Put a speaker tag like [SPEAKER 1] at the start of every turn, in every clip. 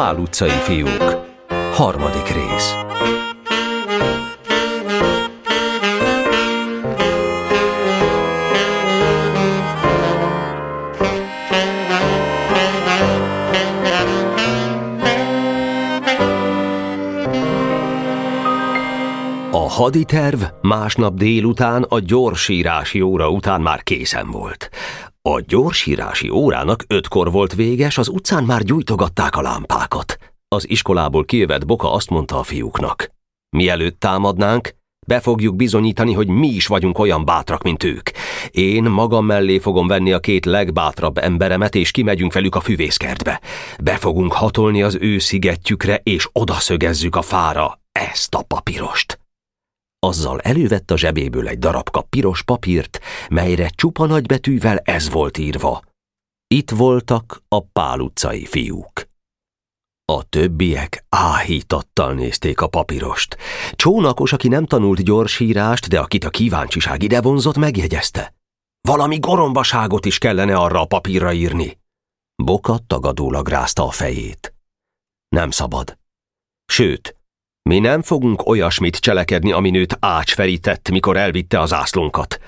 [SPEAKER 1] Pál utcai fiúk. Harmadik rész. A haditerv másnap délután a gyorsírási óra után már készen volt. A gyorsírási órának ötkor volt véges, az utcán már gyújtogatták a lámpákat. Az iskolából kijövett Boka azt mondta a fiúknak. Mielőtt támadnánk, be fogjuk bizonyítani, hogy mi is vagyunk olyan bátrak, mint ők. Én magam mellé fogom venni a két legbátrabb emberemet, és kimegyünk velük a füvészkertbe. Be fogunk hatolni az ő szigetjükre, és odaszögezzük a fára ezt a papírost. Azzal elővett a zsebéből egy darabka piros papírt, melyre csupa nagybetűvel ez volt írva. Itt voltak a Pál utcai fiúk. A többiek áhítattal nézték a papírost. Csónakos, aki nem tanult gyorsírást, de akit a kíváncsiság ide vonzott, megjegyezte. Valami gorombaságot is kellene arra a papírra írni. Boka tagadólag rázta a fejét. Nem szabad. Sőt, mi nem fogunk olyasmit cselekedni, ami nőt ácsferített, mikor elvitte az ászlónkat.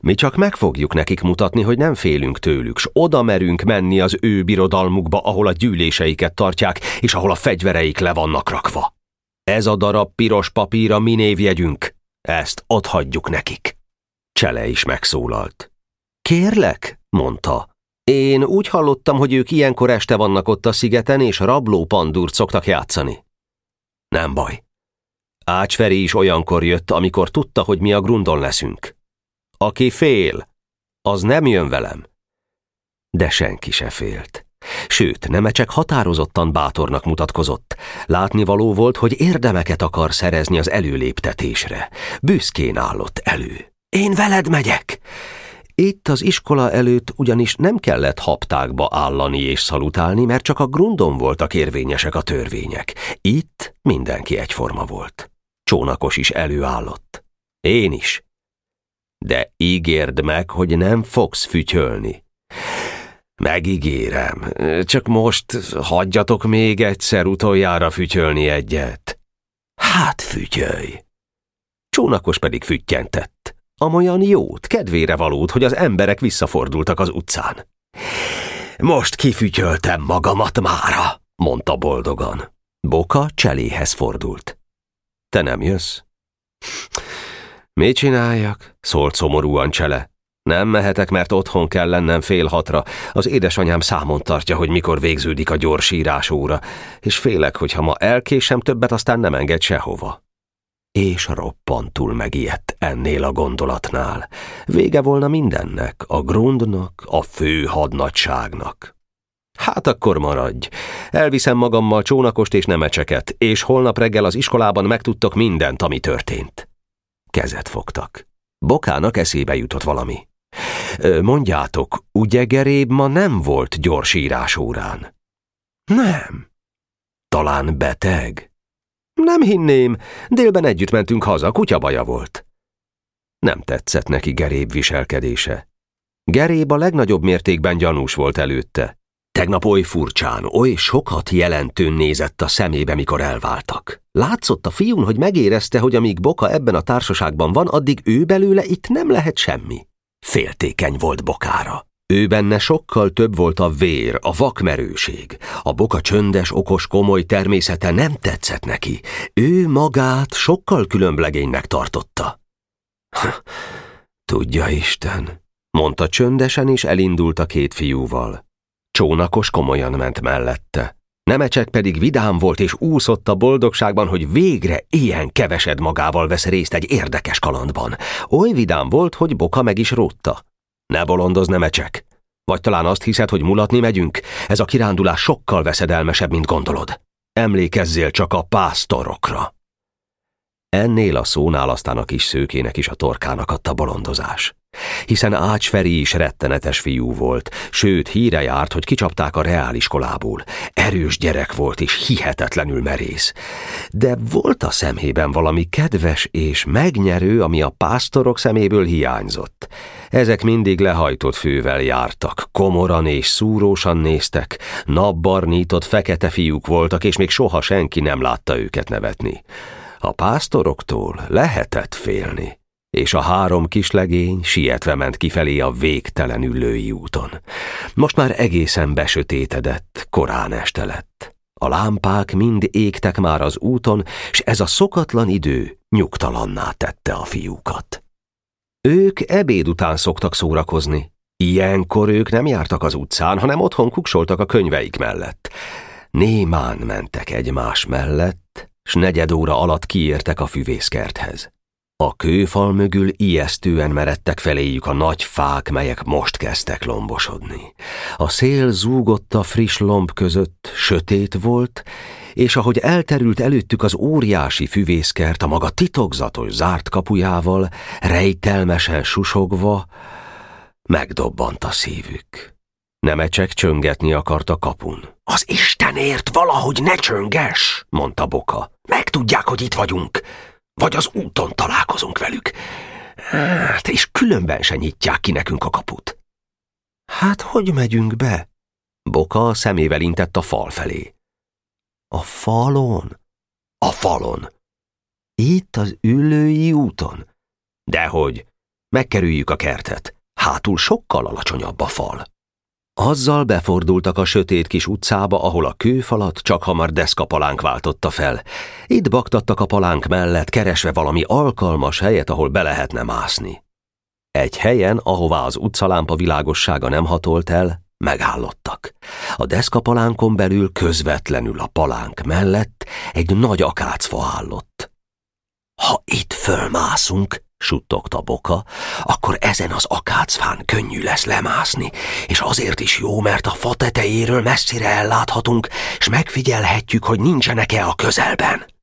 [SPEAKER 1] Mi csak meg fogjuk nekik mutatni, hogy nem félünk tőlük, s oda merünk menni az ő birodalmukba, ahol a gyűléseiket tartják, és ahol a fegyvereik le vannak rakva. Ez a darab piros papír a mi névjegyünk. Ezt hagyjuk nekik. Csele is megszólalt. Kérlek, mondta. Én úgy hallottam, hogy ők ilyenkor este vannak ott a szigeten, és rabló pandúrt szoktak játszani. Nem baj. Ácsferi is olyankor jött, amikor tudta, hogy mi a grundon leszünk. Aki fél, az nem jön velem. De senki se félt. Sőt, Nemecsek határozottan bátornak mutatkozott. Látnivaló volt, hogy érdemeket akar szerezni az előléptetésre. Büszkén állott elő. Én veled megyek! Itt az iskola előtt ugyanis nem kellett haptákba állani és szalutálni, mert csak a grundon voltak érvényesek a törvények. Itt mindenki egyforma volt. Csónakos is előállott. Én is. De ígérd meg, hogy nem fogsz fütyölni. Megígérem, csak most hagyjatok még egyszer utoljára fütyölni egyet. Hát fütyölj! Csónakos pedig füttyentett amolyan jót, kedvére valót, hogy az emberek visszafordultak az utcán. Most kifütyöltem magamat mára, mondta boldogan. Boka cseléhez fordult. Te nem jössz? Mit csináljak? szólt szomorúan csele. Nem mehetek, mert otthon kell lennem fél hatra. Az édesanyám számon tartja, hogy mikor végződik a gyors írás óra, és félek, hogy ha ma elkésem többet, aztán nem enged sehova és roppantul megijedt ennél a gondolatnál. Vége volna mindennek, a grundnak, a fő hadnagyságnak. Hát akkor maradj. Elviszem magammal csónakost és nemecseket, és holnap reggel az iskolában megtudtok mindent, ami történt. Kezet fogtak. Bokának eszébe jutott valami. Mondjátok, ugye Geréb ma nem volt gyors írás órán? Nem. Talán beteg? Nem hinném, délben együtt mentünk haza, kutyabaja volt. Nem tetszett neki Geréb viselkedése. Geréb a legnagyobb mértékben gyanús volt előtte. Tegnap oly furcsán, oly sokat jelentőn nézett a szemébe, mikor elváltak. Látszott a fiún, hogy megérezte, hogy amíg Boka ebben a társaságban van, addig ő belőle itt nem lehet semmi. Féltékeny volt Bokára. Ő benne sokkal több volt a vér, a vakmerőség. A boka csöndes, okos, komoly természete nem tetszett neki. Ő magát sokkal különblegénynek tartotta. Tudja Isten, mondta csöndesen, és elindult a két fiúval. Csónakos komolyan ment mellette. Nemecsek pedig vidám volt és úszott a boldogságban, hogy végre ilyen kevesed magával vesz részt egy érdekes kalandban. Oly vidám volt, hogy Boka meg is rótta. Ne bolondoz, nemecsek! Vagy talán azt hiszed, hogy mulatni megyünk? Ez a kirándulás sokkal veszedelmesebb, mint gondolod. Emlékezzél csak a pásztorokra. Ennél a szónál aztán a kis szőkének is a torkának adta bolondozás. Hiszen Ács Feri is rettenetes fiú volt, sőt híre járt, hogy kicsapták a reáliskolából. Erős gyerek volt és hihetetlenül merész. De volt a szemében valami kedves és megnyerő, ami a pásztorok szeméből hiányzott. Ezek mindig lehajtott fővel jártak, komoran és szúrósan néztek, napbarnított fekete fiúk voltak, és még soha senki nem látta őket nevetni. A pásztoroktól lehetett félni és a három kislegény sietve ment kifelé a végtelen ülői úton. Most már egészen besötétedett, korán este lett. A lámpák mind égtek már az úton, és ez a szokatlan idő nyugtalanná tette a fiúkat. Ők ebéd után szoktak szórakozni. Ilyenkor ők nem jártak az utcán, hanem otthon kuksoltak a könyveik mellett. Némán mentek egymás mellett, s negyed óra alatt kiértek a füvészkerthez. A kőfal mögül ijesztően meredtek feléjük a nagy fák, melyek most kezdtek lombosodni. A szél zúgott a friss lomb között, sötét volt, és ahogy elterült előttük az óriási füvészkert a maga titokzatos zárt kapujával, rejtelmesen susogva, megdobbant a szívük. Nemecsek csöngetni akart a kapun. Az Istenért valahogy ne csönges, mondta Boka. Megtudják, hogy itt vagyunk. Vagy az úton találkozunk velük. Hát, és különben se nyitják ki nekünk a kaput. Hát, hogy megyünk be? Boka szemével intett a fal felé. A falon? A falon. Itt az ülői úton? Dehogy, megkerüljük a kertet. Hátul sokkal alacsonyabb a fal. Azzal befordultak a sötét kis utcába, ahol a kőfalat csak hamar deszkapalánk váltotta fel. Itt baktattak a palánk mellett, keresve valami alkalmas helyet, ahol be lehetne mászni. Egy helyen, ahová az utcalámpa világossága nem hatolt el, megállottak. A deszkapalánkon belül közvetlenül a palánk mellett egy nagy akácfa állott. Fölmászunk, suttogta Boka, akkor ezen az akácfán könnyű lesz lemászni, és azért is jó, mert a fa tetejéről messzire elláthatunk, és megfigyelhetjük, hogy nincsenek-e a közelben.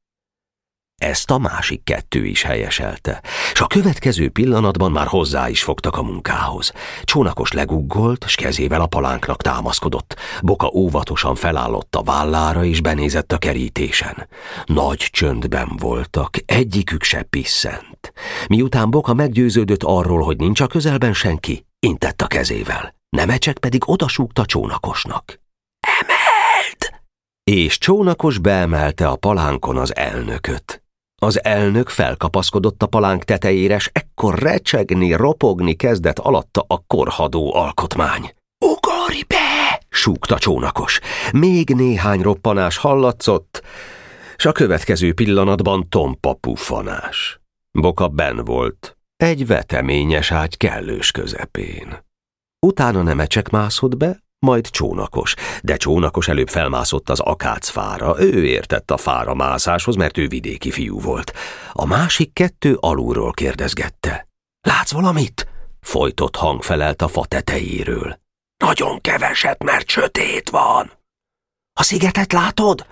[SPEAKER 1] Ezt a másik kettő is helyeselte, és a következő pillanatban már hozzá is fogtak a munkához. Csónakos leguggolt, s kezével a palánknak támaszkodott. Boka óvatosan felállott a vállára, és benézett a kerítésen. Nagy csöndben voltak, egyikük se pisszent. Miután Boka meggyőződött arról, hogy nincs a közelben senki, intett a kezével. Nemecsek pedig odasúgta csónakosnak. Emeld! És csónakos beemelte a palánkon az elnököt. Az elnök felkapaszkodott a palánk tetejére, s ekkor recsegni, ropogni kezdett alatta a korhadó alkotmány. Ugorj be! súgta csónakos. Még néhány roppanás hallatszott, s a következő pillanatban tompa puffanás. Boka ben volt, egy veteményes ágy kellős közepén. Utána nemecsek mászott be, majd csónakos, de csónakos előbb felmászott az akácfára, ő értett a fára mászáshoz, mert ő vidéki fiú volt. A másik kettő alulról kérdezgette. Látsz valamit? Folytott hang felelt a fa tetejéről. Nagyon keveset, mert sötét van. A szigetet látod?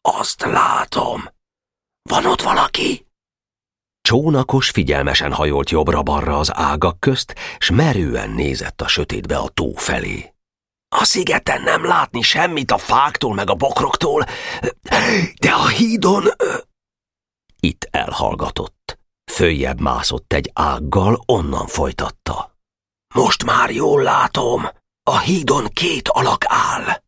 [SPEAKER 1] Azt látom. Van ott valaki? Csónakos figyelmesen hajolt jobbra-balra az ágak közt, s merően nézett a sötétbe a tó felé. A szigeten nem látni semmit a fáktól meg a bokroktól, de a hídon... Itt elhallgatott. Följebb mászott egy ággal, onnan folytatta. Most már jól látom, a hídon két alak áll.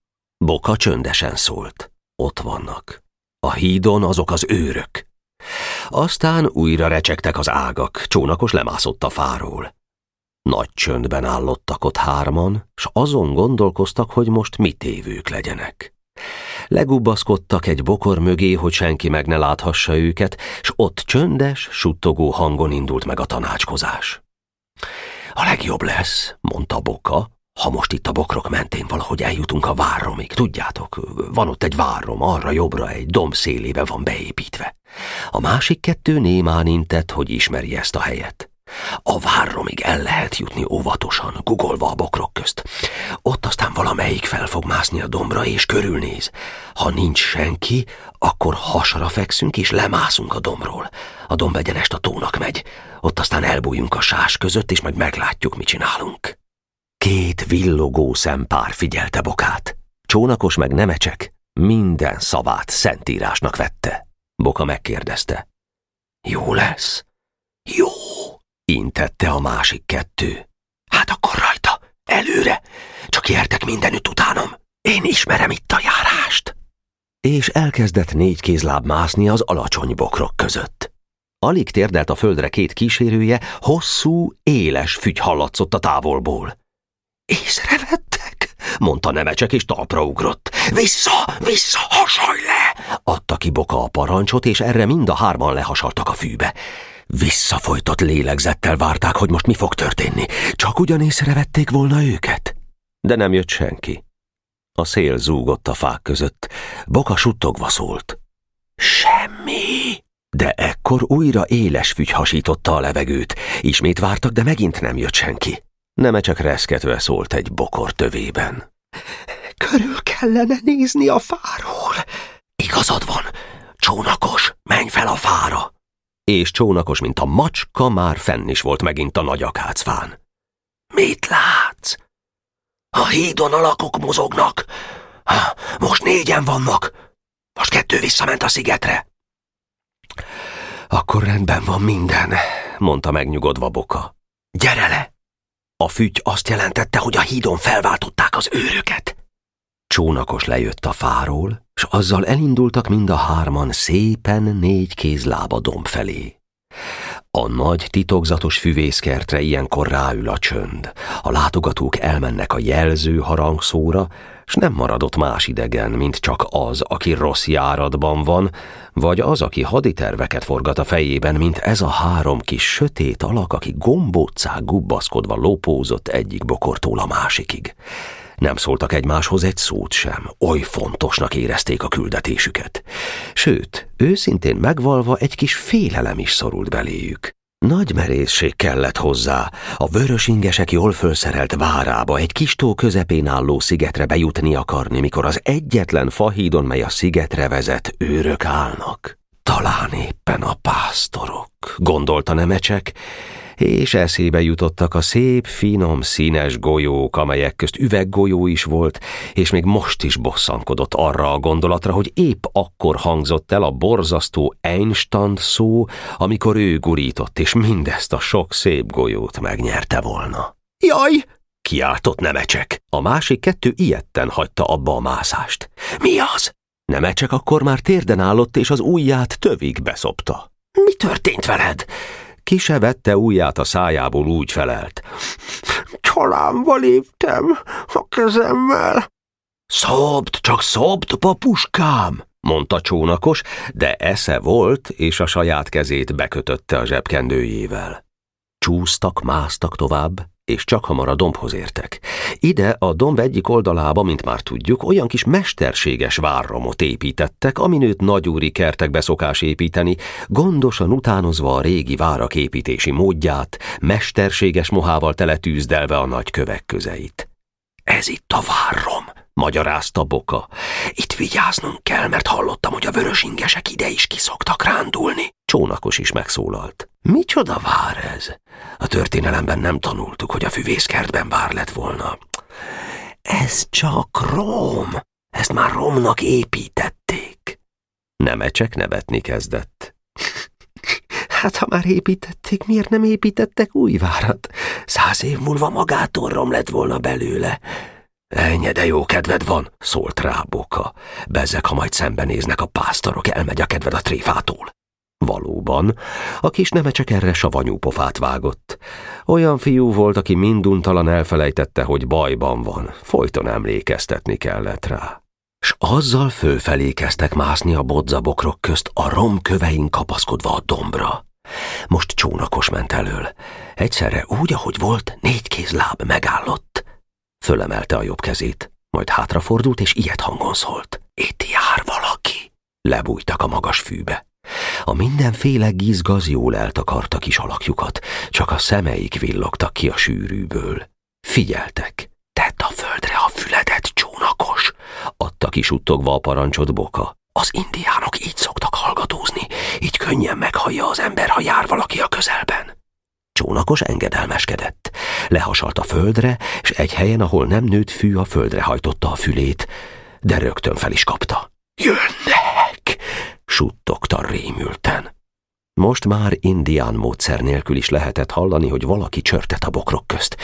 [SPEAKER 1] Boka csöndesen szólt. Ott vannak. A hídon azok az őrök. Aztán újra recsegtek az ágak, csónakos lemászott a fáról. Nagy csöndben állottak ott hárman, s azon gondolkoztak, hogy most mit évők legyenek. Legubbaszkodtak egy bokor mögé, hogy senki meg ne láthassa őket, s ott csöndes, suttogó hangon indult meg a tanácskozás. A legjobb lesz, mondta Boka, ha most itt a bokrok mentén valahogy eljutunk a várromig, tudjátok, van ott egy várrom, arra jobbra egy domb szélébe van beépítve. A másik kettő némán intett, hogy ismeri ezt a helyet. A várromig el lehet jutni óvatosan, gugolva a bokrok közt. Ott aztán valamelyik fel fog mászni a dombra és körülnéz. Ha nincs senki, akkor hasra fekszünk és lemászunk a dombról. A domb egyenest a tónak megy. Ott aztán elbújunk a sás között, és majd meglátjuk, mit csinálunk. Két villogó szempár figyelte bokát. Csónakos meg nemecsek minden szavát szentírásnak vette. Boka megkérdezte. Jó lesz? Jó, intette a másik kettő. Hát akkor rajta, előre, csak jertek mindenütt utánom. Én ismerem itt a járást. És elkezdett négy kézláb mászni az alacsony bokrok között. Alig térdelt a földre két kísérője, hosszú, éles fügy hallatszott a távolból. Észrevettek, mondta Nemecsek, és talpra ugrott. Vissza, vissza, hasalj le! Adta ki Boka a parancsot, és erre mind a hárman lehasaltak a fűbe. Visszafolytott lélegzettel várták, hogy most mi fog történni. Csak ugyan észrevették volna őket. De nem jött senki. A szél zúgott a fák között. Boka suttogva szólt. Semmi! De ekkor újra éles fügy hasította a levegőt. Ismét vártak, de megint nem jött senki. Neme csak reszketve szólt egy bokor tövében. Körül kellene nézni a fáról. Igazad van, csónakos, menj fel a fára. És csónakos, mint a macska, már fenn is volt megint a nagy akácfán. Mit látsz? A hídon alakok mozognak. Ha, most négyen vannak. Most kettő visszament a szigetre. Akkor rendben van minden, mondta megnyugodva Boka. Gyere le! A fügy azt jelentette, hogy a hídon felváltották az őröket. Csónakos lejött a fáról, s azzal elindultak mind a hárman szépen négy kézlába domb felé. A nagy titokzatos füvészkertre ilyenkor ráül a csönd. A látogatók elmennek a jelző harangszóra, s nem maradott más idegen, mint csak az, aki rossz járatban van, vagy az, aki haditerveket forgat a fejében, mint ez a három kis sötét alak, aki gombóccák gubbaszkodva lopózott egyik bokortól a másikig. Nem szóltak egymáshoz egy szót sem, oly fontosnak érezték a küldetésüket. Sőt, őszintén megvalva egy kis félelem is szorult beléjük. Nagy merészség kellett hozzá, a vörös ingesek jól fölszerelt várába egy kis tó közepén álló szigetre bejutni akarni, mikor az egyetlen fahídon, mely a szigetre vezet, őrök állnak. Talán éppen a pásztorok, gondolta Nemecsek, és eszébe jutottak a szép, finom, színes golyók, amelyek közt üveggolyó is volt, és még most is bosszankodott arra a gondolatra, hogy épp akkor hangzott el a borzasztó Einstand szó, amikor ő gurított, és mindezt a sok szép golyót megnyerte volna. Jaj! kiáltott Nemecsek. A másik kettő ilyetten hagyta abba a mászást. Mi az? Nemecsek akkor már térden állott, és az ujját tövig beszopta. Mi történt veled? Ki se vette ujját a szájából úgy felelt. Csalámba léptem a kezemmel. Szobd, csak szobd, papuskám, mondta csónakos, de esze volt, és a saját kezét bekötötte a zsebkendőjével. Csúsztak, másztak tovább, és csak hamar a dombhoz értek. Ide a domb egyik oldalába, mint már tudjuk, olyan kis mesterséges várromot építettek, amin őt nagyúri kertekbe szokás építeni, gondosan utánozva a régi várak építési módját, mesterséges mohával teletűzdelve a nagy kövek közeit. Ez itt a várrom, magyarázta Boka. Itt vigyáznunk kell, mert hallottam, hogy a vörösingesek ide is kiszoktak rándulni. Csónakos is megszólalt. Micsoda vár ez? A történelemben nem tanultuk, hogy a füvészkertben vár lett volna. Ez csak Rom. Ezt már Romnak építették. Nemecsek nevetni kezdett. Hát, ha már építették, miért nem építettek új várat? Száz év múlva magától rom lett volna belőle. Ennyi, de jó kedved van, szólt rá Boka. Bezzek, ha majd szembenéznek a pásztorok, elmegy a kedved a tréfától. Valóban, a kis csak erre savanyú pofát vágott. Olyan fiú volt, aki minduntalan elfelejtette, hogy bajban van, folyton emlékeztetni kellett rá. S azzal fölfelé kezdtek mászni a bodzabokrok közt a romkövein kapaszkodva a dombra. Most csónakos ment elől. Egyszerre úgy, ahogy volt, négy kéz láb megállott. Fölemelte a jobb kezét, majd hátrafordult, és ilyet hangon szólt. Itt jár valaki. Lebújtak a magas fűbe. A mindenféle gizgaz jól eltakarta kis alakjukat, csak a szemeik villogtak ki a sűrűből. Figyeltek. Tedd a földre a füledet, csónakos! Adta kisuttogva a parancsot Boka. Az indiánok így szoktak hallgatózni, így könnyen meghallja az ember, ha jár valaki a közelben. Csónakos engedelmeskedett. Lehasalt a földre, és egy helyen, ahol nem nőtt fű, a földre hajtotta a fülét, de rögtön fel is kapta. Jönnek! suttogta rémülten. Most már indián módszer nélkül is lehetett hallani, hogy valaki csörtet a bokrok közt,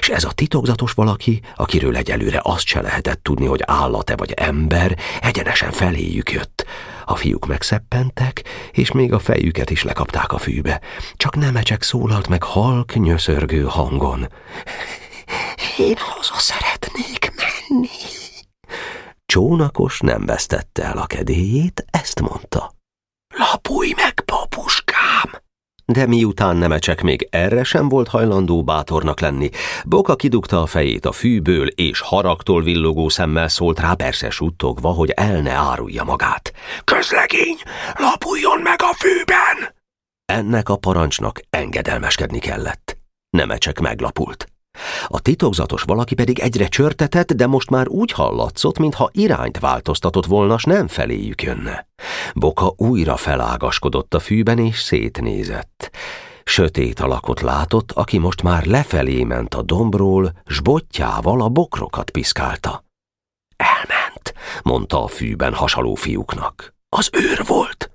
[SPEAKER 1] és ez a titokzatos valaki, akiről egyelőre azt se lehetett tudni, hogy állat-e vagy ember, egyenesen feléjük jött. A fiúk megszeppentek, és még a fejüket is lekapták a fűbe. Csak nemecsek szólalt meg halk, nyöszörgő hangon. Én haza szeretnék menni. Csónakos nem vesztette el a kedélyét, ezt mondta. Lapulj meg, papuskám! De miután Nemecsek még erre sem volt hajlandó bátornak lenni, Boka kidugta a fejét a fűből, és haragtól villogó szemmel szólt rá persze suttogva, hogy el ne árulja magát. Közlegény, lapuljon meg a fűben! Ennek a parancsnak engedelmeskedni kellett. Nemecsek meglapult. A titokzatos valaki pedig egyre csörtetett, de most már úgy hallatszott, mintha irányt változtatott volna, s nem feléjük jönne. Boka újra felágaskodott a fűben, és szétnézett. Sötét alakot látott, aki most már lefelé ment a dombról, s botjával a bokrokat piszkálta. Elment, mondta a fűben hasaló fiúknak. Az őr volt.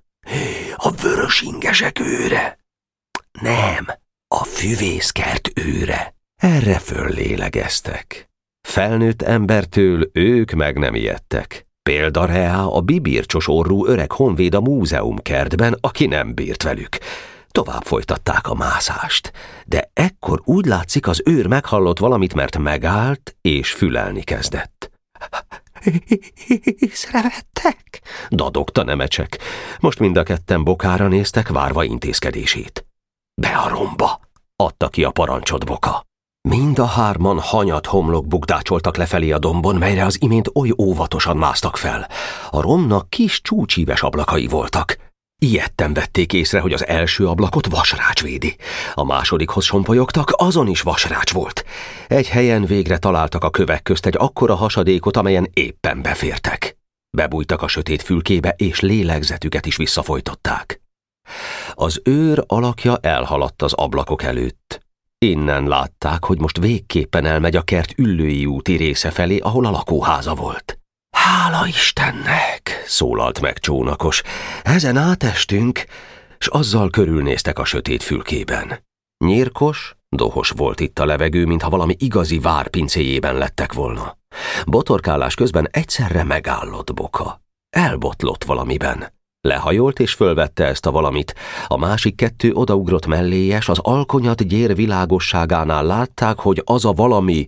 [SPEAKER 1] A vörös ingesek őre. Nem, a füvészkert őre. Erre föllélegeztek. Felnőtt embertől ők meg nem ijedtek. Példareá a bibircsos orrú öreg honvéd a múzeum kertben, aki nem bírt velük. Tovább folytatták a mászást, de ekkor úgy látszik az őr meghallott valamit, mert megállt és fülelni kezdett. Észrevettek? dadogta nemecsek. Most mind a ketten bokára néztek, várva intézkedését. Be a romba, adta ki a parancsot boka. Mind a hárman hanyat homlok bukdácsoltak lefelé a dombon, melyre az imént oly óvatosan másztak fel. A romnak kis csúcsíves ablakai voltak. Ilyetten vették észre, hogy az első ablakot vasrács védi. A másodikhoz sompolyogtak, azon is vasrács volt. Egy helyen végre találtak a kövek közt egy akkora hasadékot, amelyen éppen befértek. Bebújtak a sötét fülkébe, és lélegzetüket is visszafolytották. Az őr alakja elhaladt az ablakok előtt. Innen látták, hogy most végképpen elmegy a kert üllői úti része felé, ahol a lakóháza volt. Hála Istennek, szólalt meg csónakos, ezen átestünk, s azzal körülnéztek a sötét fülkében. Nyírkos, dohos volt itt a levegő, mintha valami igazi vár pincéjében lettek volna. Botorkálás közben egyszerre megállott boka. Elbotlott valamiben. Lehajolt és fölvette ezt a valamit. A másik kettő odaugrott melléjes, az alkonyat gyér világosságánál látták, hogy az a valami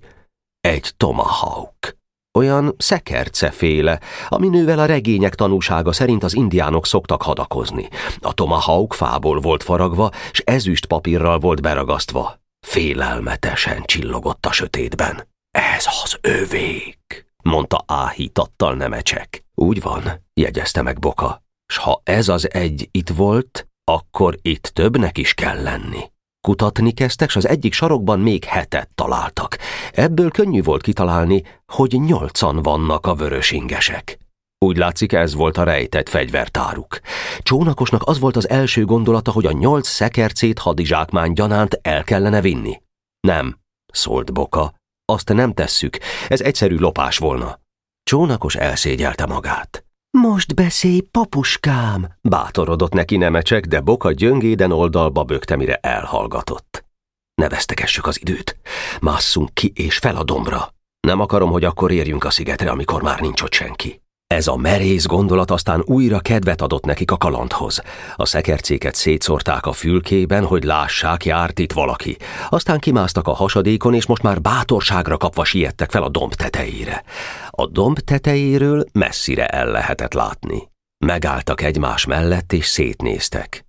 [SPEAKER 1] egy tomahawk. Olyan szekerceféle, aminővel a regények tanúsága szerint az indiánok szoktak hadakozni. A tomahawk fából volt faragva, s ezüst papírral volt beragasztva. Félelmetesen csillogott a sötétben. Ez az övék, mondta áhítattal nemecsek. Úgy van, jegyezte meg Boka. S ha ez az egy itt volt, akkor itt többnek is kell lenni. Kutatni kezdtek, s az egyik sarokban még hetet találtak. Ebből könnyű volt kitalálni, hogy nyolcan vannak a vörös ingesek. Úgy látszik, ez volt a rejtett fegyvertáruk. Csónakosnak az volt az első gondolata, hogy a nyolc szekercét hadizsákmány gyanánt el kellene vinni. Nem, szólt Boka, azt nem tesszük, ez egyszerű lopás volna. Csónakos elszégyelte magát. Most beszélj, papuskám! Bátorodott neki nemecsek, de Boka gyöngéden oldalba bökte, mire elhallgatott. Ne vesztegessük az időt. Másszunk ki és fel a dombra. Nem akarom, hogy akkor érjünk a szigetre, amikor már nincs ott senki. Ez a merész gondolat aztán újra kedvet adott nekik a kalandhoz. A szekercéket szétszórták a fülkében, hogy lássák, járt itt valaki. Aztán kimásztak a hasadékon, és most már bátorságra kapva siettek fel a domb tetejére. A domb tetejéről messzire el lehetett látni. Megálltak egymás mellett, és szétnéztek.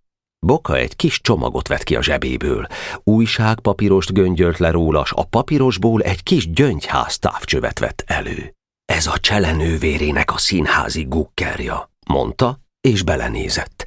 [SPEAKER 1] Boka egy kis csomagot vett ki a zsebéből. Újságpapírost göngyölt le rólas, a papírosból egy kis gyöngyház távcsövet vett elő. Ez a cselenővérének a színházi gukkerja, mondta, és belenézett.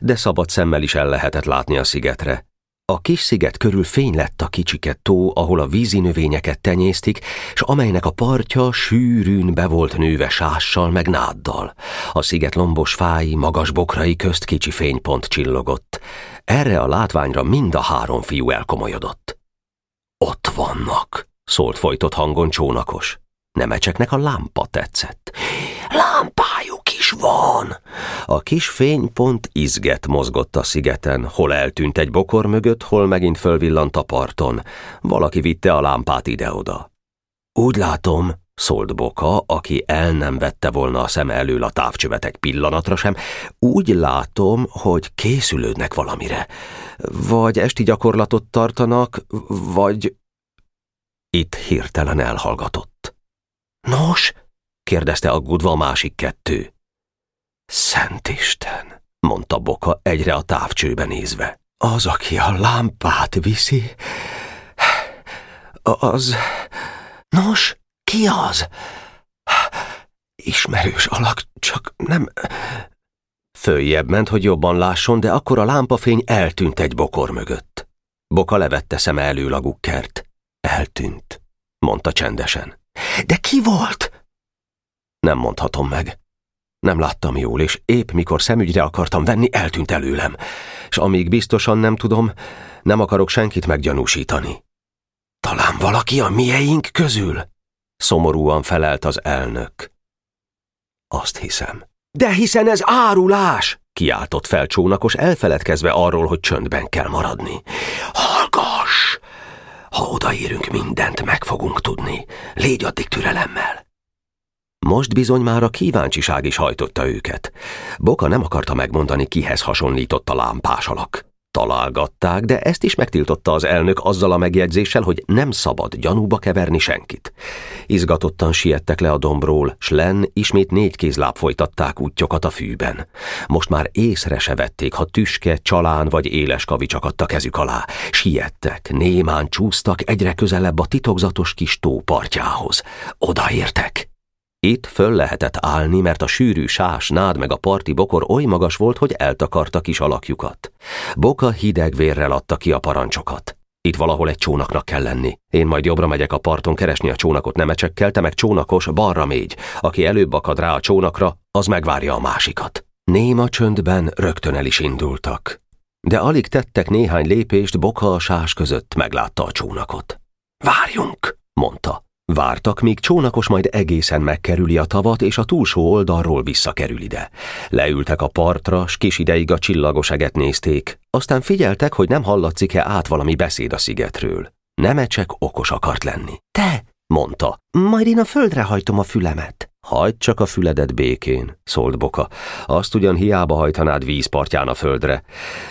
[SPEAKER 1] de szabad szemmel is el lehetett látni a szigetre. A kis sziget körül fény lett a kicsiket tó, ahol a vízi növényeket tenyésztik, és amelynek a partja sűrűn be volt nőve sással meg náddal. A sziget lombos fái, magas bokrai közt kicsi fénypont csillogott. Erre a látványra mind a három fiú elkomolyodott. Ott vannak, szólt folytott hangon csónakos. Nemecseknek a lámpa tetszett. Lámpájuk is van! A kis fénypont izget mozgott a szigeten, hol eltűnt egy bokor mögött, hol megint fölvillant a parton. Valaki vitte a lámpát ide-oda. Úgy látom, szólt Boka, aki el nem vette volna a szem elől a távcsövet egy pillanatra sem, úgy látom, hogy készülődnek valamire. Vagy esti gyakorlatot tartanak, vagy... Itt hirtelen elhallgatott. Nos? kérdezte aggódva a másik kettő. Szent Isten, mondta Boka egyre a távcsőbe nézve. Az, aki a lámpát viszi, az... Nos, ki az? Ismerős alak, csak nem... Följebb ment, hogy jobban lásson, de akkor a lámpafény eltűnt egy bokor mögött. Boka levette szeme elől a. Eltűnt, mondta csendesen. De ki volt? Nem mondhatom meg. Nem láttam jól, és épp mikor szemügyre akartam venni, eltűnt előlem. És amíg biztosan nem tudom, nem akarok senkit meggyanúsítani. Talán valaki a mieink közül? Szomorúan felelt az elnök. Azt hiszem. De hiszen ez árulás! kiáltott fel csónakos, elfeledkezve arról, hogy csöndben kell maradni. Hallgass! Ha odaérünk, mindent meg fogunk tudni. Légy addig türelemmel. Most bizony már a kíváncsiság is hajtotta őket. Boka nem akarta megmondani, kihez hasonlított a lámpás alak. Találgatták, de ezt is megtiltotta az elnök azzal a megjegyzéssel, hogy nem szabad gyanúba keverni senkit. Izgatottan siettek le a dombról, s len ismét négy kézláb folytatták útjokat a fűben. Most már észre se vették, ha tüske, csalán vagy éles kavics akadt a kezük alá. Siettek, némán csúsztak egyre közelebb a titokzatos kis tó partjához. Odaértek. Itt föl lehetett állni, mert a sűrű sás, nád meg a parti bokor oly magas volt, hogy eltakarta kis alakjukat. Boka hideg vérrel adta ki a parancsokat. Itt valahol egy csónaknak kell lenni. Én majd jobbra megyek a parton keresni a csónakot nemecsekkel, te meg csónakos balra mégy. Aki előbb akad rá a csónakra, az megvárja a másikat. Néma csöndben rögtön el is indultak. De alig tettek néhány lépést, Boka a sás között meglátta a csónakot. Várjunk, mondta. Vártak, míg csónakos majd egészen megkerüli a tavat, és a túlsó oldalról visszakerül ide. Leültek a partra, s kis ideig a csillagos eget nézték, aztán figyeltek, hogy nem hallatszik-e át valami beszéd a szigetről. Nemecsek okos akart lenni. Te, mondta, majd én a földre hajtom a fülemet. Hagyd csak a füledet békén, szólt Boka. Azt ugyan hiába hajtanád vízpartján a földre,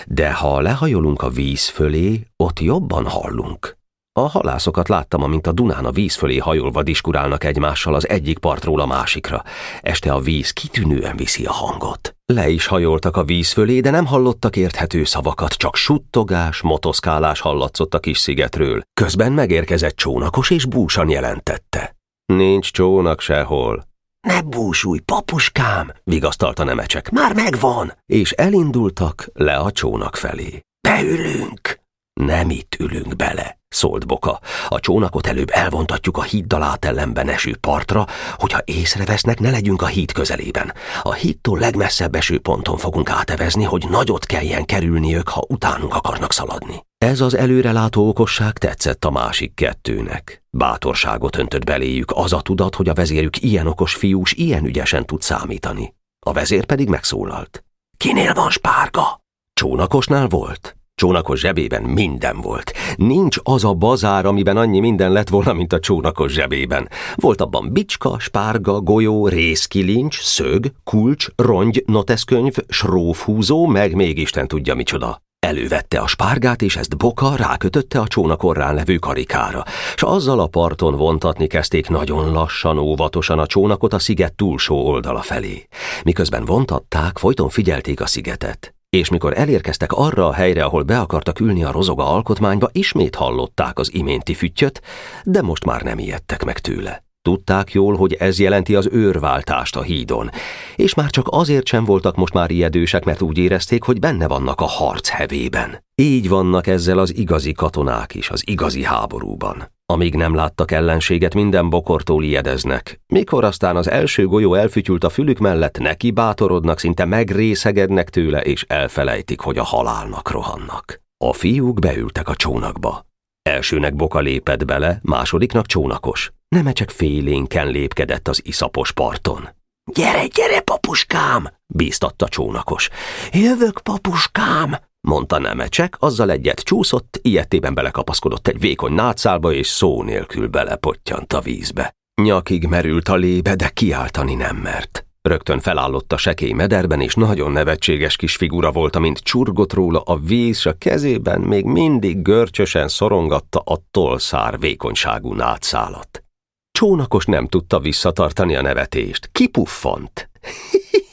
[SPEAKER 1] de ha lehajolunk a víz fölé, ott jobban hallunk. A halászokat láttam, amint a Dunán a víz fölé hajolva diskurálnak egymással az egyik partról a másikra. Este a víz kitűnően viszi a hangot. Le is hajoltak a víz fölé, de nem hallottak érthető szavakat, csak suttogás, motoszkálás hallatszott a kis szigetről. Közben megérkezett csónakos és búsan jelentette. Nincs csónak sehol. Ne búsulj, papuskám, vigasztalta nemecsek. Már megvan! És elindultak le a csónak felé. Beülünk! Nem itt ülünk bele, szólt Boka. A csónakot előbb elvontatjuk a híddal átellenben eső partra, hogyha észrevesznek, ne legyünk a híd közelében. A hídtól legmesszebb eső ponton fogunk átevezni, hogy nagyot kelljen kerülniük, ha utánunk akarnak szaladni. Ez az előrelátó okosság tetszett a másik kettőnek. Bátorságot öntött beléjük az a tudat, hogy a vezérük ilyen okos fiús ilyen ügyesen tud számítani. A vezér pedig megszólalt. Kinél van spárga? Csónakosnál volt. Csónakos zsebében minden volt. Nincs az a bazár, amiben annyi minden lett volna, mint a csónakos zsebében. Volt abban bicska, spárga, golyó, részkilincs, szög, kulcs, rongy, noteszkönyv, srófhúzó, meg még Isten tudja micsoda. Elővette a spárgát, és ezt Boka rákötötte a csónakorrán levő karikára, s azzal a parton vontatni kezdték nagyon lassan, óvatosan a csónakot a sziget túlsó oldala felé. Miközben vontatták, folyton figyelték a szigetet és mikor elérkeztek arra a helyre, ahol be akartak ülni a rozoga alkotmányba, ismét hallották az iménti füttyöt, de most már nem ijedtek meg tőle. Tudták jól, hogy ez jelenti az őrváltást a hídon, és már csak azért sem voltak most már ijedősek, mert úgy érezték, hogy benne vannak a harc hevében. Így vannak ezzel az igazi katonák is, az igazi háborúban. Amíg nem láttak ellenséget, minden bokortól ijedeznek. Mikor aztán az első golyó elfütyült a fülük mellett, neki bátorodnak, szinte megrészegednek tőle, és elfelejtik, hogy a halálnak rohannak. A fiúk beültek a csónakba. Elsőnek Boka lépett bele, másodiknak csónakos. csak félénken lépkedett az iszapos parton. Gyere, gyere, papuskám! bíztatta csónakos. Jövök, papuskám! Mondta Nemecsek, azzal egyet csúszott, ilyetében belekapaszkodott egy vékony nátszálba, és szó nélkül belepottyant a vízbe. Nyakig merült a lébe, de kiáltani nem mert. Rögtön felállott a sekély mederben, és nagyon nevetséges kis figura volt, amint csurgott róla a víz, a kezében még mindig görcsösen szorongatta a tolszár vékonyságú nátszálat. Csónakos nem tudta visszatartani a nevetést. Kipuffant.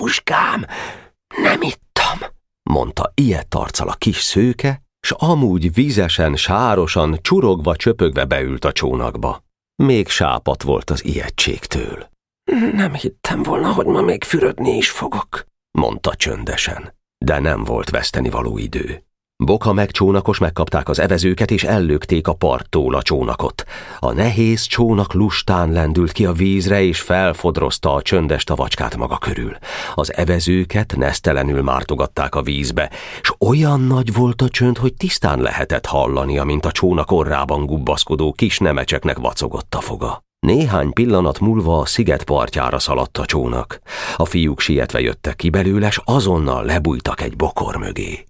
[SPEAKER 1] Papuskám? Nem ittam, mondta ilyet arccal a kis szőke, s amúgy vízesen, sárosan, csurogva, csöpögve beült a csónakba. Még sápat volt az ijegységtől. Nem hittem volna, hogy ma még fürödni is fogok, mondta csöndesen. De nem volt veszteni való idő. Boka meg csónakos megkapták az evezőket, és ellökték a parttól a csónakot. A nehéz csónak lustán lendült ki a vízre, és felfodrozta a csöndes tavacskát maga körül. Az evezőket nesztelenül mártogatták a vízbe, és olyan nagy volt a csönd, hogy tisztán lehetett hallani, amint a csónak orrában gubbaszkodó kis nemecseknek vacogott a foga. Néhány pillanat múlva a sziget partjára szaladt a csónak. A fiúk sietve jöttek ki belőle, s azonnal lebújtak egy bokor mögé.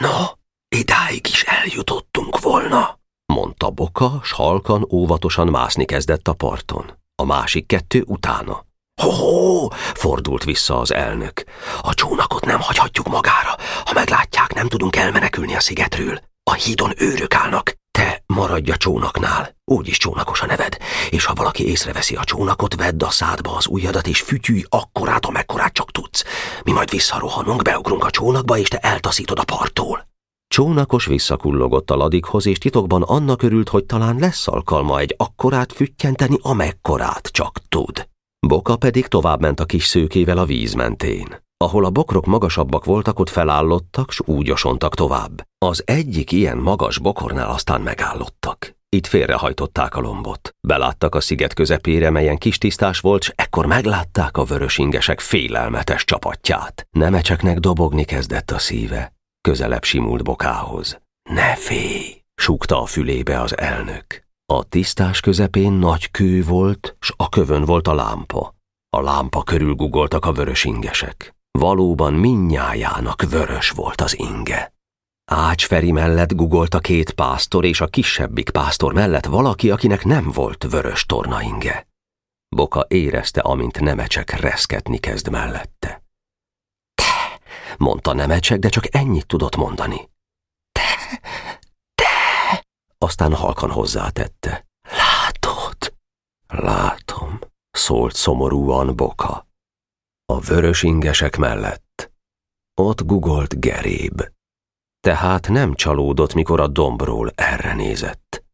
[SPEAKER 1] Na, Idáig is eljutottunk volna, mondta Boka, s halkan óvatosan mászni kezdett a parton. A másik kettő utána. Ho-ho! fordult vissza az elnök. A csónakot nem hagyhatjuk magára. Ha meglátják, nem tudunk elmenekülni a szigetről. A hídon őrök állnak. Te maradj a csónaknál, úgyis csónakos a neved, és ha valaki észreveszi a csónakot, vedd a szádba az ujjadat, és fütyülj akkorát, amekkorát csak tudsz. Mi majd visszarohanunk, beugrunk a csónakba, és te eltaszítod a parttól. Csónakos visszakullogott a ladikhoz, és titokban annak örült, hogy talán lesz alkalma egy akkorát füttyenteni, amekkorát csak tud. Boka pedig továbbment a kis szőkével a víz mentén. Ahol a bokrok magasabbak voltak, ott felállottak, s úgy osontak tovább. Az egyik ilyen magas bokornál aztán megállottak. Itt félrehajtották a lombot. Beláttak a sziget közepére, melyen kis tisztás volt, s ekkor meglátták a vörösingesek félelmetes csapatját. Nemecseknek dobogni kezdett a szíve. Közelebb simult bokához. Ne félj, súgta a fülébe az elnök. A tisztás közepén nagy kő volt, s a kövön volt a lámpa. A lámpa körül gugoltak a vörös ingesek. Valóban minnyájának vörös volt az inge. Ács Feri mellett gugolt a két pásztor, és a kisebbik pásztor mellett valaki, akinek nem volt vörös torna inge. Boka érezte, amint nemecsek reszketni kezd mellette mondta Nemecsek, de csak ennyit tudott mondani. Te, te! Aztán halkan hozzátette. Látod? Látom, szólt szomorúan Boka. A vörös ingesek mellett. Ott gugolt Geréb. Tehát nem csalódott, mikor a dombról erre nézett.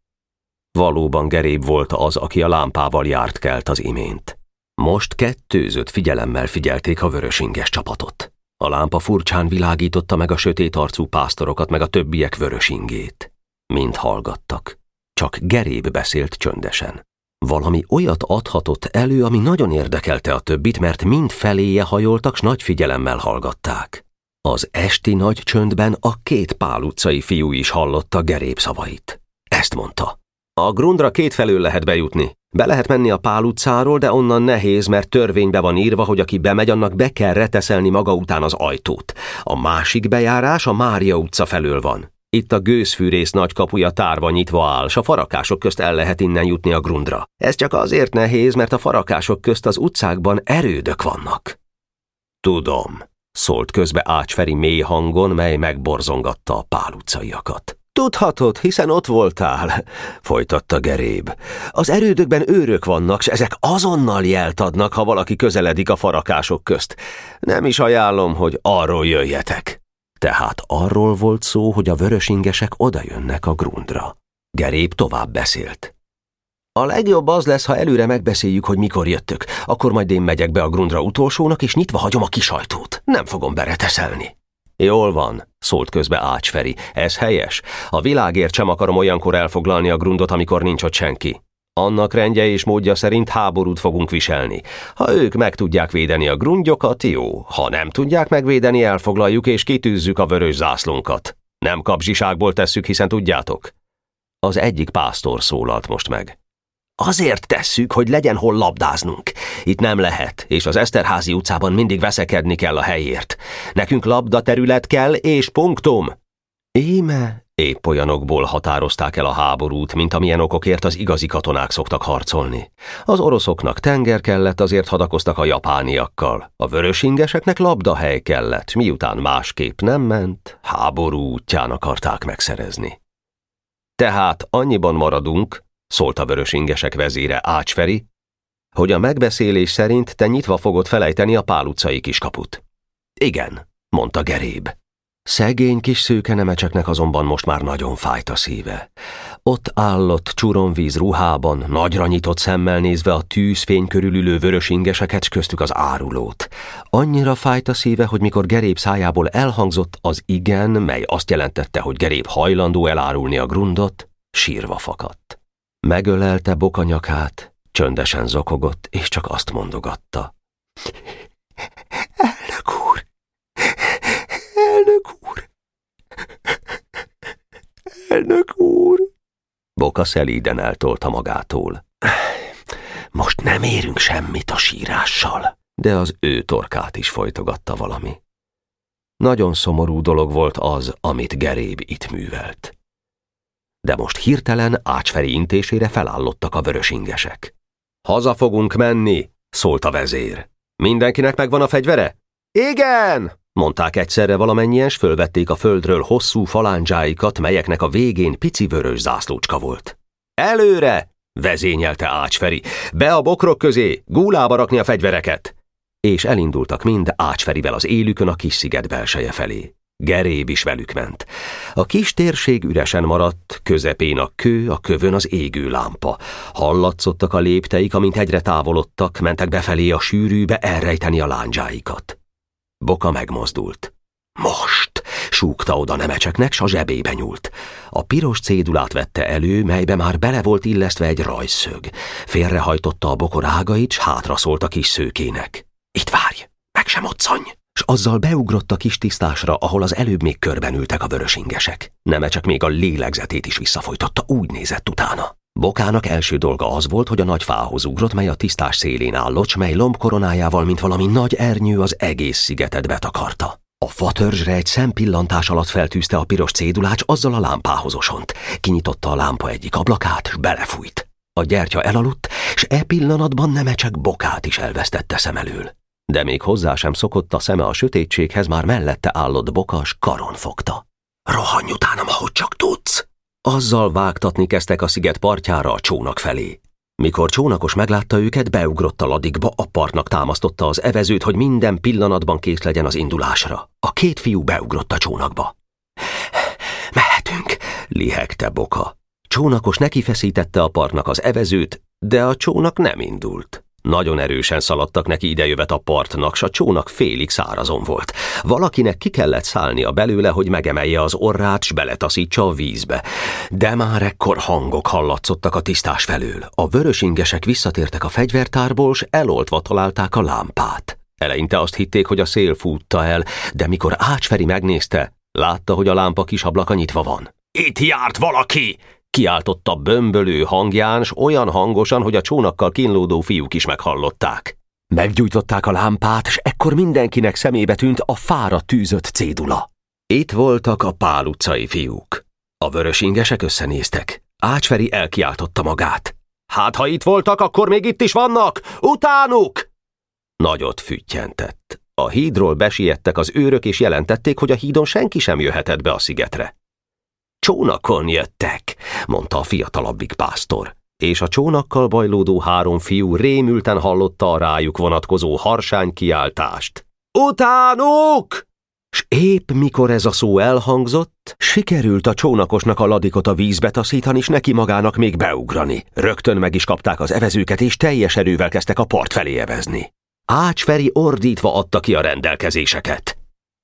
[SPEAKER 1] Valóban Geréb volt az, aki a lámpával járt kelt az imént. Most kettőzött figyelemmel figyelték a vörösinges csapatot. A lámpa furcsán világította meg a sötét arcú pásztorokat, meg a többiek vörös ingét. Mind hallgattak. Csak Geréb beszélt csöndesen. Valami olyat adhatott elő, ami nagyon érdekelte a többit, mert mind feléje hajoltak, s nagy figyelemmel hallgatták. Az esti nagy csöndben a két pál utcai fiú is hallotta Geréb szavait. Ezt mondta. A grundra két felől lehet bejutni. Be lehet menni a Pál utcáról, de onnan nehéz, mert törvénybe van írva, hogy aki bemegy, annak be kell reteszelni maga után az ajtót. A másik bejárás a Mária utca felől van. Itt a gőzfűrész nagy kapuja tárva nyitva áll, s a farakások közt el lehet innen jutni a grundra. Ez csak azért nehéz, mert a farakások közt az utcákban erődök vannak. Tudom, szólt közbe Ácsferi mély hangon, mely megborzongatta a Pál utcaiakat. Tudhatod, hiszen ott voltál, folytatta Geréb. Az erődökben őrök vannak, s ezek azonnal jelt adnak, ha valaki közeledik a farakások közt. Nem is ajánlom, hogy arról jöjjetek. Tehát arról volt szó, hogy a vörösingesek odajönnek a grundra. Gerép tovább beszélt. A legjobb az lesz, ha előre megbeszéljük, hogy mikor jöttök. Akkor majd én megyek be a grundra utolsónak, és nyitva hagyom a kisajtót. Nem fogom bereteszelni. Jól van, szólt közbe Ács Feri. Ez helyes. A világért sem akarom olyankor elfoglalni a grundot, amikor nincs ott senki. Annak rendje és módja szerint háborút fogunk viselni. Ha ők meg tudják védeni a grundjokat, jó. Ha nem tudják megvédeni, elfoglaljuk és kitűzzük a vörös zászlónkat. Nem kapzsiságból tesszük, hiszen tudjátok. Az egyik pásztor szólalt most meg. Azért tesszük, hogy legyen hol labdáznunk. Itt nem lehet, és az Eszterházi utcában mindig veszekedni kell a helyért. Nekünk labda terület kell, és punktum. Íme, épp olyanokból határozták el a háborút, mint amilyen okokért az igazi katonák szoktak harcolni. Az oroszoknak tenger kellett, azért hadakoztak a japániakkal. A vörösingeseknek labdahely kellett, miután másképp nem ment, háború útján akarták megszerezni. Tehát annyiban maradunk, szólt a vörösingesek vezére Ácsferi, hogy a megbeszélés szerint te nyitva fogod felejteni a Pál utcai kiskaput. Igen, mondta Geréb. Szegény kis szőke nemecseknek azonban most már nagyon fájt a szíve. Ott állott csuromvíz ruhában, nagyra nyitott szemmel nézve a tűzfény körülülő vörös ingeseket, köztük az árulót. Annyira fájt a szíve, hogy mikor Geréb szájából elhangzott az igen, mely azt jelentette, hogy Geréb hajlandó elárulni a grundot, sírva fakadt. Megölelte bokanyakát, csöndesen zokogott, és csak azt mondogatta. Elnök úr! Elnök úr! Elnök úr! Boka szelíden eltolta magától. Most nem érünk semmit a sírással, de az ő torkát is folytogatta valami. Nagyon szomorú dolog volt az, amit Geréb itt művelt de most hirtelen Ácsferi intésére felállottak a vörösingesek. Haza fogunk menni, szólt a vezér. Mindenkinek megvan a fegyvere? Igen, mondták egyszerre valamennyien, s fölvették a földről hosszú falándzsáikat, melyeknek a végén pici vörös zászlócska volt. Előre! vezényelte Ácsferi. Be a bokrok közé, gúlába rakni a fegyvereket! És elindultak mind Ácsferivel az élükön a kis sziget belseje felé. Geréb is velük ment. A kis térség üresen maradt, közepén a kő, a kövön az égő lámpa. Hallatszottak a lépteik, amint egyre távolodtak, mentek befelé a sűrűbe elrejteni a lándzsáikat. Boka megmozdult. Most! súgta oda nemecseknek, s a zsebébe nyúlt. A piros cédulát vette elő, melybe már bele volt illesztve egy rajszög. Félrehajtotta a bokor ágait, s hátra szólt a kis szőkének. Itt várj, meg sem otszany! S azzal beugrott a kis tisztásra, ahol az előbb még körben ültek a vörösingesek. Neme csak még a lélegzetét is visszafolytotta, úgy nézett utána. Bokának első dolga az volt, hogy a nagy fához ugrott, mely a tisztás szélén állott, mely lombkoronájával, mint valami nagy ernyő az egész szigetet betakarta. A fatörzsre egy szempillantás alatt feltűzte a piros cédulács, azzal a lámpához osont. Kinyitotta a lámpa egyik ablakát, s belefújt. A gyertya elaludt, s e pillanatban Nemecsek bokát is elvesztette szem elől de még hozzá sem szokott a szeme a sötétséghez, már mellette állott bokas karon fogta. Rohanj utánam, ahogy csak tudsz! Azzal vágtatni kezdtek a sziget partjára a csónak felé. Mikor csónakos meglátta őket, beugrott a ladikba, a partnak támasztotta az evezőt, hogy minden pillanatban kész legyen az indulásra. A két fiú beugrott a csónakba. Mehetünk, lihegte Boka. Csónakos neki feszítette a partnak az evezőt, de a csónak nem indult. Nagyon erősen szaladtak neki idejövet a partnak, s a csónak félig szárazon volt. Valakinek ki kellett szállnia belőle, hogy megemelje az orrát, s beletaszítsa a vízbe. De már ekkor hangok hallatszottak a tisztás felől. A vörösingesek visszatértek a fegyvertárból, s eloltva találták a lámpát. Eleinte azt hitték, hogy a szél fútta el, de mikor Ácsferi megnézte, látta, hogy a lámpa kis ablaka nyitva van. Itt járt valaki! Kiáltotta bömbölő hangján, s olyan hangosan, hogy a csónakkal kínlódó fiúk is meghallották. Meggyújtották a lámpát, s ekkor mindenkinek szemébe tűnt a fára tűzött cédula. Itt voltak a Pál utcai fiúk. A vörös ingesek összenéztek. Ácsferi elkiáltotta magát. Hát, ha itt voltak, akkor még itt is vannak! Utánuk! Nagyot füttyentett. A hídról besiettek az őrök, és jelentették, hogy a hídon senki sem jöhetett be a szigetre. Csónakon jöttek, mondta a fiatalabbik pásztor, és a csónakkal bajlódó három fiú rémülten hallotta a rájuk vonatkozó harsány kiáltást. Utánuk! s épp mikor ez a szó elhangzott, sikerült a csónakosnak a ladikot a vízbe taszítani, és neki magának még beugrani. Rögtön meg is kapták az evezőket, és teljes erővel kezdtek a part felé evezni. Ácsferi ordítva adta ki a rendelkezéseket.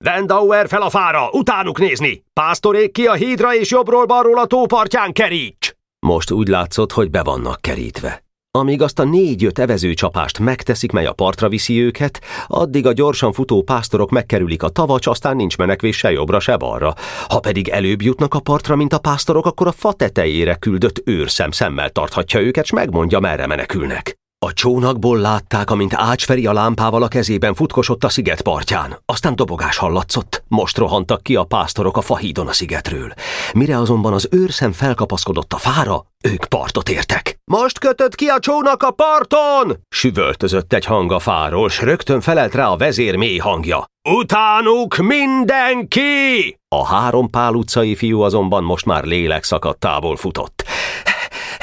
[SPEAKER 1] Vendauer fel a fára, utánuk nézni! Pásztorék ki a hídra és jobbról-balról a tópartján keríts! Most úgy látszott, hogy be vannak kerítve. Amíg azt a négy-öt evező csapást megteszik, mely a partra viszi őket, addig a gyorsan futó pásztorok megkerülik a tavacs, aztán nincs menekvés se jobbra, se balra. Ha pedig előbb jutnak a partra, mint a pásztorok, akkor a fa tetejére küldött őrszem szemmel tarthatja őket, s megmondja, merre menekülnek. A csónakból látták, amint Ácsferi a lámpával a kezében futkosott a sziget partján. Aztán dobogás hallatszott. Most rohantak ki a pásztorok a fahídon a szigetről. Mire azonban az őrszem felkapaszkodott a fára, ők partot értek. Most kötött ki a csónak a parton! Süvöltözött egy hang a fáról, s rögtön felelt rá a vezér mély hangja. Utánuk mindenki! A három pál utcai fiú azonban most már lélek szakadtából futott.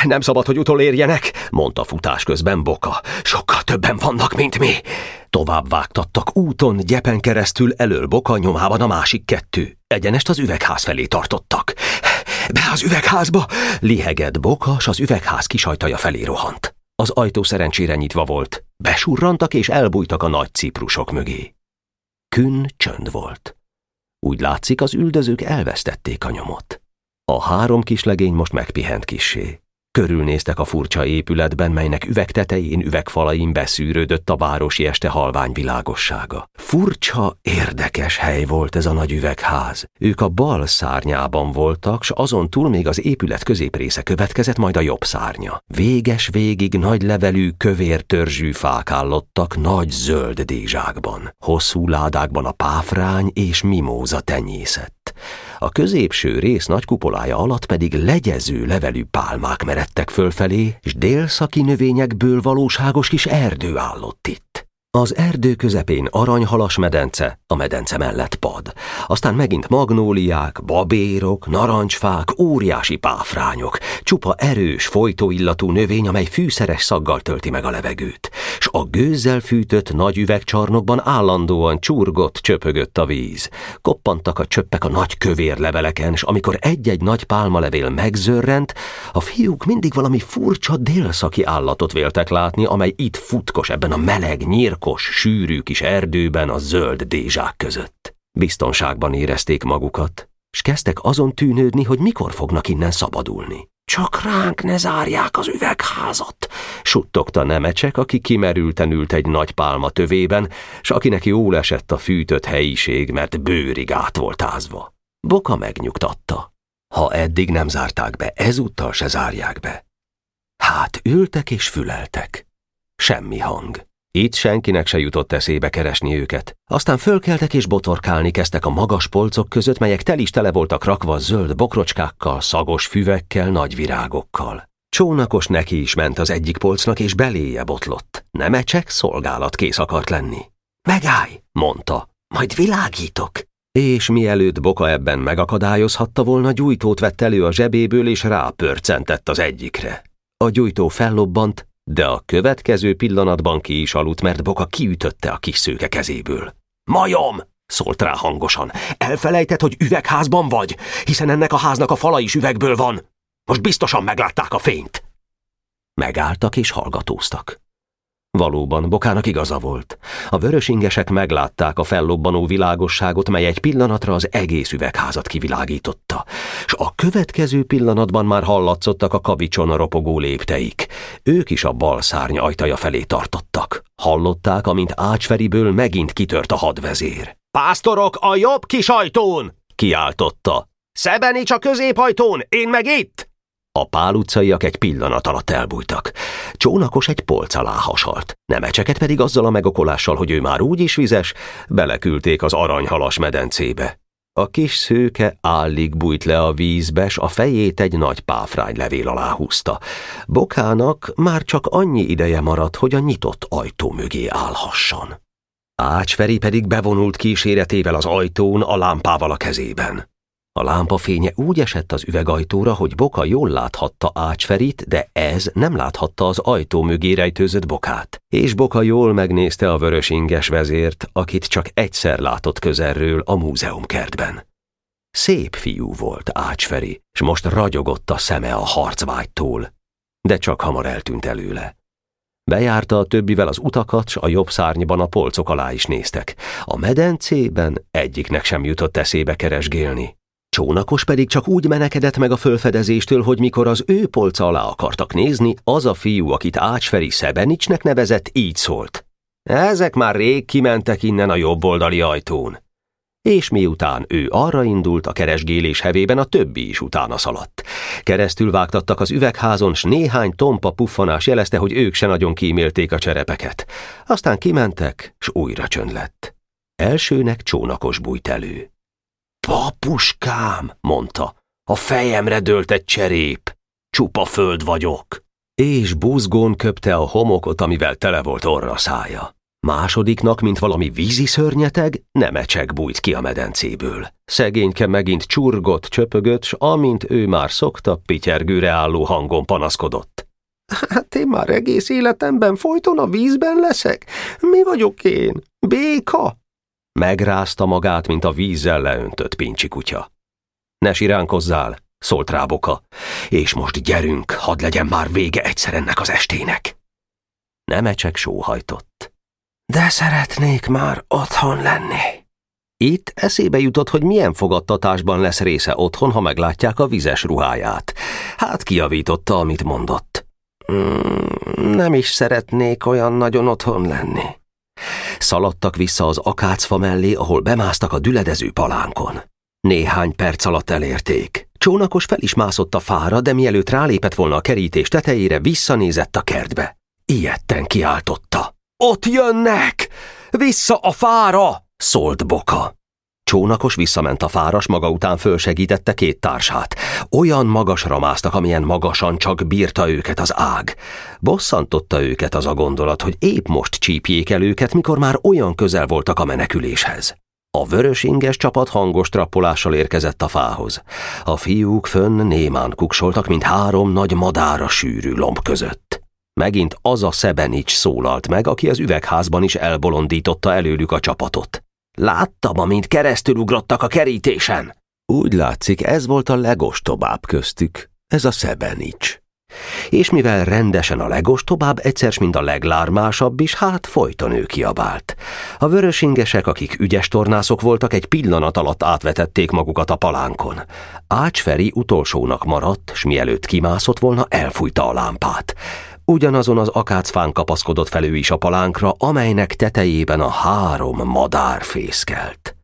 [SPEAKER 1] Nem szabad, hogy utolérjenek, mondta futás közben Boka. Sokkal többen vannak, mint mi. Tovább vágtattak úton, gyepen keresztül elől Boka nyomában a másik kettő. Egyenest az üvegház felé tartottak. Be az üvegházba! Lihegett Boka, s az üvegház kisajtaja felé rohant. Az ajtó szerencsére nyitva volt. Besurrantak és elbújtak a nagy ciprusok mögé. Kün csönd volt. Úgy látszik, az üldözők elvesztették a nyomot. A három kislegény most megpihent kissé. Körülnéztek a furcsa épületben, melynek üvegtetején, üvegfalain beszűrődött a városi este halvány világossága. Furcsa, érdekes hely volt ez a nagy üvegház. Ők a bal szárnyában voltak, s azon túl még az épület középrésze következett, majd a jobb szárnya. Véges végig nagy levelű, kövér törzsű fák állottak nagy zöld dézsákban. Hosszú ládákban a páfrány és mimóza tenyészet. A középső rész nagy kupolája alatt pedig legyező levelű pálmák meredtek fölfelé, és délszaki növényekből valóságos kis erdő állott itt. Az erdő közepén aranyhalas medence, a medence mellett pad. Aztán megint magnóliák, babérok, narancsfák, óriási páfrányok, csupa erős, folytóillatú növény, amely fűszeres szaggal tölti meg a levegőt. S a gőzzel fűtött nagy üvegcsarnokban állandóan csurgott, csöpögött a víz. Koppantak a csöppek a nagy kövér leveleken, s amikor egy-egy nagy pálmalevél megzörrent, a fiúk mindig valami furcsa délszaki állatot véltek látni, amely itt futkos ebben a meleg, nyír sarkos, sűrű kis erdőben a zöld dézsák között. Biztonságban érezték magukat, s kezdtek azon tűnődni, hogy mikor fognak innen szabadulni. Csak ránk ne zárják az üvegházat, suttogta Nemecsek, aki kimerülten ült egy nagy pálma tövében, s akinek jól esett a fűtött helyiség, mert bőrig át volt ázva. Boka megnyugtatta. Ha eddig nem zárták be, ezúttal se zárják be. Hát ültek és füleltek. Semmi hang. Itt senkinek se jutott eszébe keresni őket. Aztán fölkeltek és botorkálni kezdtek a magas polcok között, melyek tel is tele voltak rakva zöld bokrocskákkal, szagos füvekkel, nagy virágokkal. Csónakos neki is ment az egyik polcnak, és beléje botlott. Nemecsek szolgálatkész akart lenni. Megállj, mondta, majd világítok. És mielőtt Boka ebben megakadályozhatta volna, gyújtót vett elő a zsebéből, és rápörcentett az egyikre. A gyújtó fellobbant, de a következő pillanatban ki is aludt, mert Boka kiütötte a kis szőke kezéből. Majom! szólt rá hangosan. Elfelejtett, hogy üvegházban vagy, hiszen ennek a háznak a fala is üvegből van. Most biztosan meglátták a fényt. Megálltak és hallgatóztak. Valóban, Bokának igaza volt. A vörösingesek meglátták a fellobbanó világosságot, mely egy pillanatra az egész üvegházat kivilágította, s a következő pillanatban már hallatszottak a kavicson a ropogó lépteik. Ők is a bal szárny ajtaja felé tartottak. Hallották, amint Ácsferiből megint kitört a hadvezér. Pásztorok a jobb kis ajtón! kiáltotta. Szebenics a középajtón, én meg itt! A pál utcaiak egy pillanat alatt elbújtak. Csónakos egy polc alá hasalt, nemecseket pedig azzal a megokolással, hogy ő már úgy is vizes, beleküldték az aranyhalas medencébe. A kis szőke állig bújt le a vízbe, s a fejét egy nagy páfrány levél alá húzta. Bokának már csak annyi ideje maradt, hogy a nyitott ajtó mögé állhasson. Ácsferi pedig bevonult kíséretével az ajtón, a lámpával a kezében. A lámpafénye úgy esett az üvegajtóra, hogy Boka jól láthatta Ácsferit, de ez nem láthatta az ajtó mögé rejtőzött Bokát. És Boka jól megnézte a vörös inges vezért, akit csak egyszer látott közelről a múzeumkertben. Szép fiú volt Ácsferi, és most ragyogott a szeme a harcvágytól, de csak hamar eltűnt előle. Bejárta a többivel az utakat, s a jobb szárnyban a polcok alá is néztek. A medencében egyiknek sem jutott eszébe keresgélni. Csónakos pedig csak úgy menekedett meg a fölfedezéstől, hogy mikor az ő polca alá akartak nézni, az a fiú, akit Ácsferi Szebenicsnek nevezett, így szólt. Ezek már rég kimentek innen a jobb oldali ajtón és miután ő arra indult, a keresgélés hevében a többi is utána szaladt. Keresztül vágtattak az üvegházon, s néhány tompa puffanás jelezte, hogy ők se nagyon kímélték a cserepeket. Aztán kimentek, s újra csönd lett. Elsőnek csónakos bújt elő. Papuskám, mondta, a fejemre dőlt egy cserép. Csupa föld vagyok. És buzgón köpte a homokot, amivel tele volt orra szája. Másodiknak, mint valami vízi szörnyeteg, nemecsek bújt ki a medencéből. Szegényke megint csurgott, csöpögött, s amint ő már szokta, pityergőre álló hangon panaszkodott. Hát én már egész életemben folyton a vízben leszek? Mi vagyok én? Béka? Megrázta magát, mint a vízzel leöntött pincsi kutya. Ne siránkozzál, szólt rá Boka, és most gyerünk, hadd legyen már vége egyszer ennek az estének. Nemecsek sóhajtott. De szeretnék már otthon lenni. Itt eszébe jutott, hogy milyen fogadtatásban lesz része otthon, ha meglátják a vizes ruháját. Hát kiavította, amit mondott. Mm, nem is szeretnék olyan nagyon otthon lenni. Szaladtak vissza az akácfa mellé, ahol bemásztak a düledező palánkon. Néhány perc alatt elérték. Csónakos fel is mászott a fára, de mielőtt rálépett volna a kerítés tetejére, visszanézett a kertbe. Ilyetten kiáltotta. Ott jönnek! Vissza a fára! szólt Boka. Csónakos visszament a fáras, maga után fölsegítette két társát. Olyan magasra másztak, amilyen magasan csak bírta őket az ág. Bosszantotta őket az a gondolat, hogy épp most csípjék el őket, mikor már olyan közel voltak a meneküléshez. A vörös inges csapat hangos trappolással érkezett a fához. A fiúk fönn némán kuksoltak, mint három nagy madára sűrű lomb között. Megint az a Szebenics szólalt meg, aki az üvegházban is elbolondította előlük a csapatot. Láttam, amint keresztülugrottak a kerítésen. Úgy látszik, ez volt a legostobább köztük, ez a Szebenics. És mivel rendesen a legostobább, egyszer mint a leglármásabb is, hát folyton ő kiabált. A vörösingesek, akik ügyes tornászok voltak, egy pillanat alatt átvetették magukat a palánkon. Ácsferi utolsónak maradt, s mielőtt kimászott volna, elfújta a lámpát. Ugyanazon az akácfán kapaszkodott felő is a palánkra, amelynek tetejében a három madár fészkelt.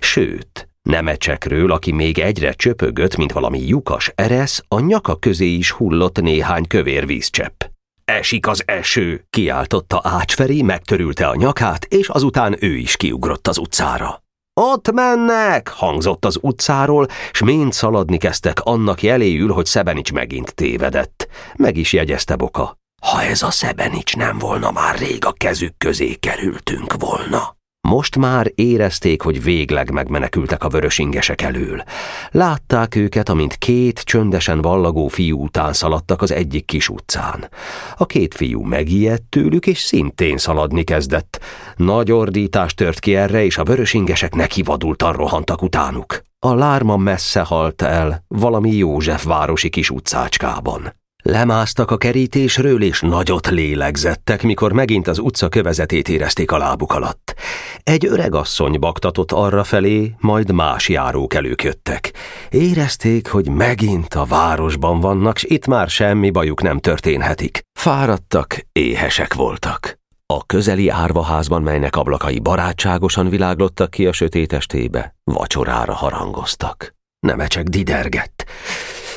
[SPEAKER 1] Sőt, Nemecsekről, aki még egyre csöpögött, mint valami lyukas eresz, a nyaka közé is hullott néhány kövér vízcsepp. Esik az eső, kiáltotta Ácsferi, megtörülte a nyakát, és azután ő is kiugrott az utcára. Ott mennek, hangzott az utcáról, s mind szaladni kezdtek annak jeléül, hogy Szebenics megint tévedett. Meg is jegyezte Boka. Ha ez a Szebenics nem volna, már rég a kezük közé kerültünk volna. Most már érezték, hogy végleg megmenekültek a vörösingesek elől. Látták őket, amint két csöndesen vallagó fiú után szaladtak az egyik kis utcán. A két fiú megijedt tőlük, és szintén szaladni kezdett. Nagy ordítás tört ki erre, és a vörösingesek nekivadultan rohantak utánuk. A lárma messze halt el, valami József városi kis utcácskában. Lemásztak a kerítésről, és nagyot lélegzettek, mikor megint az utca kövezetét érezték a lábuk alatt. Egy öreg asszony baktatott arra felé, majd más járók előköttek. Érezték, hogy megint a városban vannak, s itt már semmi bajuk nem történhetik. Fáradtak, éhesek voltak. A közeli árvaházban, melynek ablakai barátságosan világlottak ki a sötét estébe, vacsorára harangoztak. Nemecsek didergett.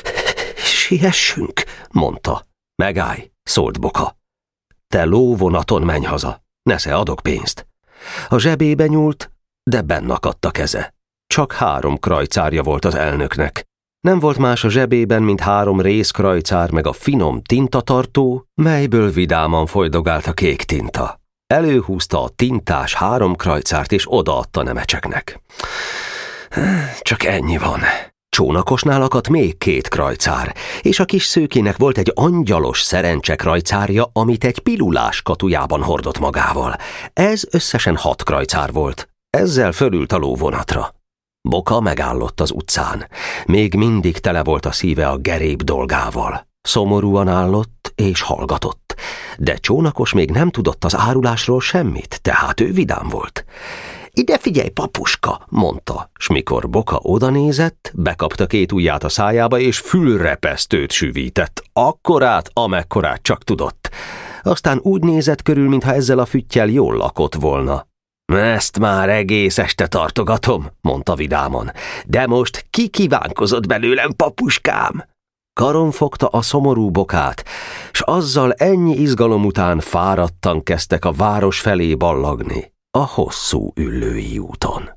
[SPEAKER 1] Siessünk, mondta. Megállj, szólt Boka. Te lóvonaton menj haza, nesze adok pénzt. A zsebébe nyúlt, de bennakadt a keze. Csak három krajcárja volt az elnöknek. Nem volt más a zsebében, mint három részkrajcár meg a finom tintatartó, melyből vidáman folydogált a kék tinta. Előhúzta a tintás három krajcárt és odaadta nemecseknek. Csak ennyi van. Csónakosnál akadt még két krajcár, és a kis szőkének volt egy angyalos szerencse krajcárja, amit egy pilulás katujában hordott magával. Ez összesen hat krajcár volt. Ezzel fölült a lóvonatra. Boka megállott az utcán. Még mindig tele volt a szíve a geréb dolgával. Szomorúan állott és hallgatott, de csónakos még nem tudott az árulásról semmit, tehát ő vidám volt. Ide figyelj, papuska, mondta, s mikor Boka odanézett, bekapta két ujját a szájába, és fülrepesztőt süvített, akkorát, amekkorát csak tudott. Aztán úgy nézett körül, mintha ezzel a füttyel jól lakott volna. Ezt már egész este tartogatom, mondta vidámon, de most ki kívánkozott belőlem, papuskám? Karon fogta a szomorú bokát, s azzal ennyi izgalom után fáradtan kezdtek a város felé ballagni a hosszú üllői úton.